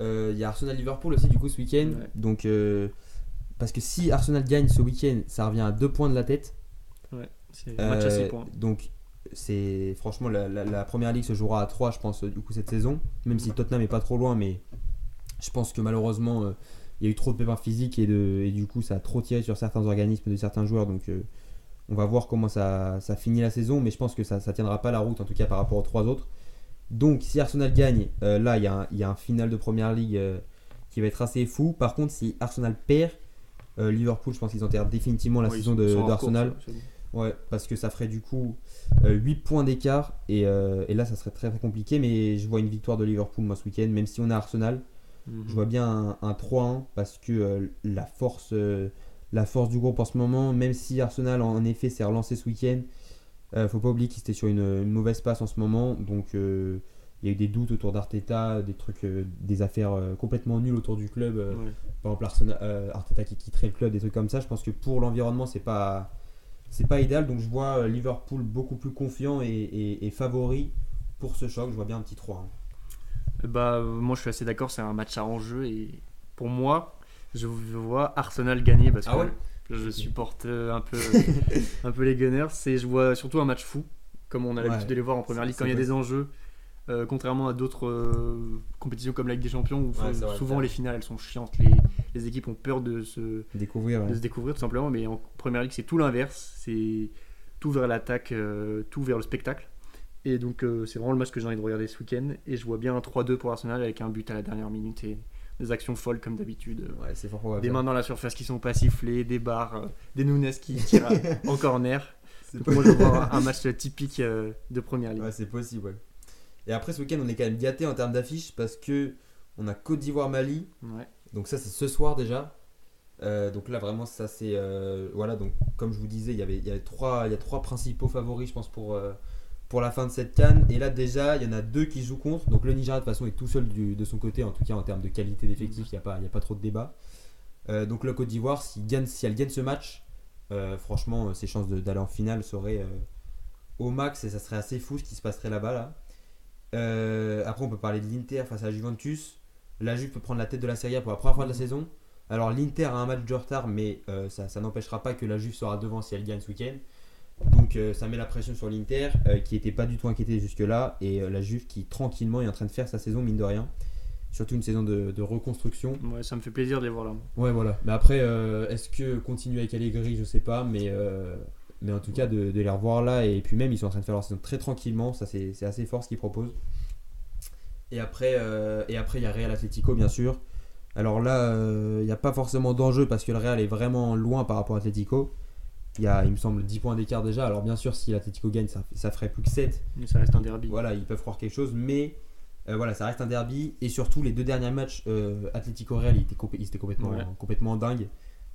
euh, il y a Arsenal-Liverpool aussi du coup ce week-end. Ouais. Donc parce que si Arsenal gagne ce week-end, ça revient à deux points de la tête. C'est match à 6 Euh, points. Donc c'est franchement la, la- la première ligue se jouera à 3 je pense du coup cette saison. Même si Tottenham est pas trop loin, mais je pense que malheureusement euh, il y a eu trop de pépins physiques et, de, et du coup ça a trop tiré sur certains organismes de certains joueurs. Donc euh, on va voir comment ça, ça finit la saison, mais je pense que ça ne tiendra pas la route en tout cas par rapport aux trois autres. Donc si Arsenal gagne, euh, là il y, a un- il y a un final de première ligue euh, qui va être assez fou. Par contre si Arsenal perd, euh, Liverpool je pense qu'ils enterrent définitivement la saison d'Arsenal. Ouais, parce que ça ferait du coup 8 points d'écart et, euh, et là ça serait très très compliqué. Mais je vois une victoire de Liverpool moi ce week-end, même si on a Arsenal. Mhm. Je vois bien un, un 3-1 parce que euh, la, force, euh, la force du groupe en ce moment, même si Arsenal en, en effet s'est relancé ce week-end, euh, faut pas oublier qu'il était sur une, une mauvaise passe en ce moment. Donc euh, il y a eu des doutes autour d'Arteta, des trucs, euh, des affaires euh, complètement nulles autour du club. euh, Ouais. par exemple Arsenal- euh, Arteta qui quitterait le club, des trucs comme ça. Je pense que pour l'environnement, c'est pas c'est pas idéal. Donc je vois euh, Liverpool beaucoup plus confiant et, et- et favori pour ce choc. Je vois bien un petit 3. hein. Bah, euh, moi je suis assez d'accord, c'est un match à enjeu et pour moi, je vois Arsenal gagner parce Ah que ouais? je supporte euh, un peu, un peu les Gunners et je vois surtout un match fou, comme on a Ouais. l'habitude de les voir en première ligue quand il y a des enjeux. euh, contrairement à d'autres euh, compétitions comme la Ligue des Champions où Ouais, c'est vrai, souvent les finales elles sont chiantes, les, les équipes ont peur de se, Découvrir. ouais. de se découvrir tout simplement, mais en première ligue c'est tout l'inverse, c'est tout vers l'attaque, euh, tout vers le spectacle. Et donc euh, c'est vraiment le match que j'ai envie de regarder ce week-end. Et je vois bien un 3-2 pour Arsenal avec un but à la dernière minute et des actions folles comme d'habitude. Ouais, c'est fort probable. Des mains dans la surface qui sont pas sifflées, des barres, euh, des Nunes qui tirent en corner. C'est Donc moi je vois un match typique de première ligue. Ouais, c'est possible. ouais. Et après ce week-end, on est quand même gâté en termes d'affiches parce que on a Côte d'Ivoire-Mali. Ouais. Donc ça c'est ce soir déjà. Euh, donc là vraiment ça c'est euh, voilà donc comme je vous disais il y avait il y avait trois il y a trois principaux favoris je pense pour euh, pour la fin de cette canne et là déjà il y en a deux qui jouent contre donc le Nigeria de toute façon est tout seul de son côté en tout cas en termes de qualité d'effectif il n'y a pas il a pas trop de débat donc la Côte d'Ivoire si elle gagne ce match franchement ses chances d'aller en finale seraient au max et ça serait assez fou ce qui se passerait là-bas. Là. Après, on peut parler de l'Inter face à Juventus. La Juve peut prendre la tête de la Serie A pour la première fois de la saison. Alors, l'Inter a un match de retard, mais euh, ça, ça n'empêchera pas que la Juve sera devant si elle gagne ce week-end. Donc, euh, ça met la pression sur l'Inter euh, qui n'était pas du tout inquiété jusque-là. Et la Juve qui tranquillement est en train de faire sa saison, mine de rien. Surtout une saison de, de reconstruction. Ouais, ça me fait plaisir de les voir là. Ouais, voilà. Mais après, est-ce que continuer avec Allegri, je sais pas, mais, mais en tout cas, de, de les revoir là, et puis même, ils sont en train de faire leur saison très tranquillement, ça c'est c'est assez fort ce qu'ils proposent. Et après, euh, et après, il y a Real Atletico, bien sûr. Alors là, euh, il n'y a pas forcément d'enjeu parce que le Real est vraiment loin par rapport à Atletico. Il y a, il me semble, 10 points d'écart déjà. Alors bien sûr, si l'Atletico gagne, ça, ça ferait plus que 7. Mais ça reste un derby. Voilà, ils peuvent croire quelque chose, mais euh, voilà, ça reste un derby. Et surtout, les deux derniers matchs, euh, Atlético Real, ils étaient, ils étaient complètement, Ouais. complètement dingues.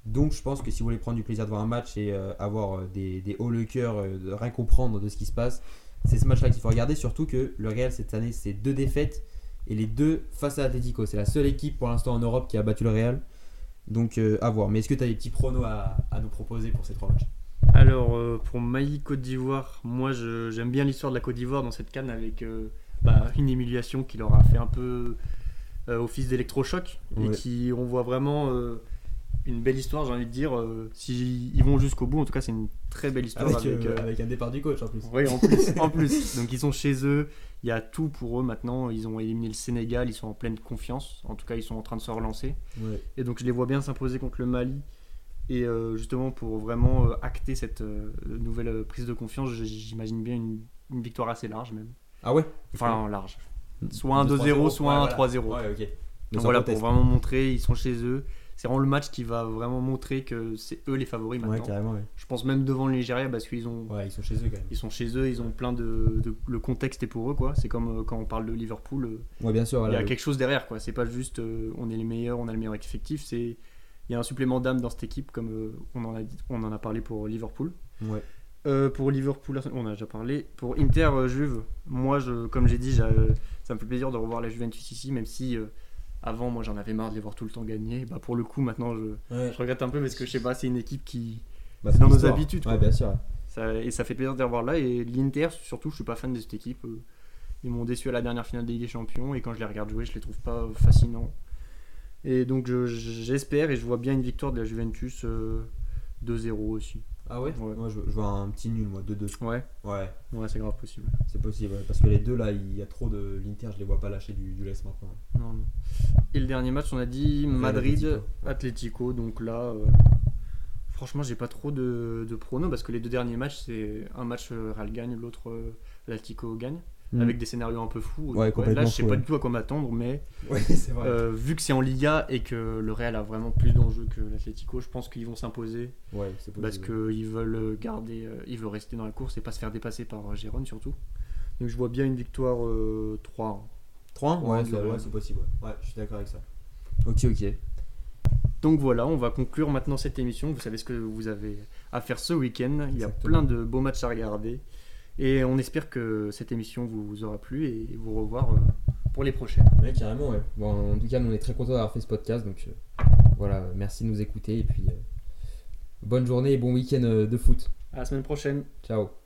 Donc, je pense que si vous voulez prendre du plaisir de voir un match et avoir des, des hauts le cœur, de rien comprendre de ce qui se passe, c'est ce match-là qu'il faut regarder. Surtout que le Real, cette année, c'est deux défaites et les deux face à Atlético. C'est la seule équipe pour l'instant en Europe qui a battu le Real. Donc, euh, à voir. Mais est-ce que tu as des petits pronos à, à nous proposer pour ces trois matchs? Alors, euh, pour Maï Côte d'Ivoire, moi j'aime bien l'histoire de la Côte d'Ivoire dans cette canne avec euh, bah, une humiliation qui leur a fait un peu euh, office d'électrochoc et qui, on voit vraiment euh, une belle histoire, j'ai envie de dire. euh, S'ils vont jusqu'au bout, en tout cas, c'est une très belle histoire avec, avec. euh, euh, avec un départ du coach en plus. Oui, en plus, en plus. Donc ils sont chez eux, il y a tout pour eux maintenant. Ils ont éliminé le Sénégal, ils sont en pleine confiance. En tout cas, ils sont en train de se relancer. Ouais. Et donc je les vois bien s'imposer contre le Mali. Et euh, justement, pour vraiment acter cette nouvelle prise de confiance, j'imagine bien une, une victoire assez large même. Ah ouais? Enfin, large. Soit un 2-3-0, 2-0, soit un ouais, 3-0. voilà. Ouais, ok. Mais Donc sans voilà, pour vraiment montrer, ils sont chez eux. C'est vraiment le match qui va vraiment montrer que c'est eux les favoris Ouais, maintenant. carrément, ouais. Je pense même devant le Nigeria parce qu'ils ont Ouais, ils sont chez eux quand même. ils sont chez eux, ils ont plein de, de- le contexte est pour eux quoi. C'est comme euh, quand on parle de Liverpool, euh, Ouais, bien sûr. il y a le- quelque chose derrière quoi. C'est pas juste euh, on est les meilleurs, on a le meilleur effectif. C'est il y a un supplément d'âme dans cette équipe comme euh, on en a dit- on en a parlé pour Liverpool. Ouais. Pour Liverpool, on a déjà parlé. Pour Inter Juve, moi je, comme j'ai dit, ça me fait plaisir de revoir la Juventus ici, même si avant moi j'en avais marre de les voir tout le temps gagner. Bah pour le coup maintenant je, Ouais. je regrette un peu parce que je sais pas, c'est une équipe qui Bah, c'est dans nos habitudes, Ouais, quoi. bien sûr. ça, et ça fait plaisir de les revoir là. Et l'Inter, surtout, je suis pas fan de cette équipe. euh, Ils m'ont déçu à la dernière finale des Ligue des Champions. Et quand je les regarde jouer, je les trouve pas fascinants. Et donc, je- j'espère et je vois bien une victoire de la Juventus euh, 2-0 aussi. Ah ouais, Ouais. Moi, je, je vois un petit nul, moi, 2-2. Ouais, Ouais, ouais c'est grave possible. c'est possible. ouais, Parce que les deux, là, il y a trop de. L'Inter, je les vois pas lâcher du, du laisse maintenant. Non, non. Et le dernier match, on a dit Real Madrid, Atlético. Atlético. Donc là, euh, franchement, j'ai pas trop de, de pronos parce que les deux derniers matchs, c'est un match euh, Real gagne, l'autre euh, l'Atlético gagne. avec des scénarios un peu fous. Ouais, Donc, complètement là, je sais fou, pas ouais. du tout à quoi m'attendre, mais Ouais, c'est vrai. euh, vu que c'est en Liga et que le Real a vraiment plus d'enjeux que l'Atlético, je pense qu'ils vont s'imposer parce qu'ils veulent garder, euh, ils veulent rester dans la course et pas se faire dépasser par euh, Gérone surtout. Donc je vois bien une victoire euh, 3. 3 Ouais, c'est possible. Ouais. Ouais, je suis d'accord avec ça. Ok, ok. Donc voilà, on va conclure maintenant cette émission. Vous savez ce que vous avez à faire ce week-end. Il y a plein de beaux matchs à regarder. Et on espère que cette émission vous aura plu et vous revoir euh, pour les prochaines. Ouais, carrément, ouais. Bon, en tout cas, nous, on est très contents d'avoir fait ce podcast. Donc, euh, voilà, merci de nous écouter. Et puis, euh, bonne journée et bon week-end euh, de foot. À la semaine prochaine. Ciao.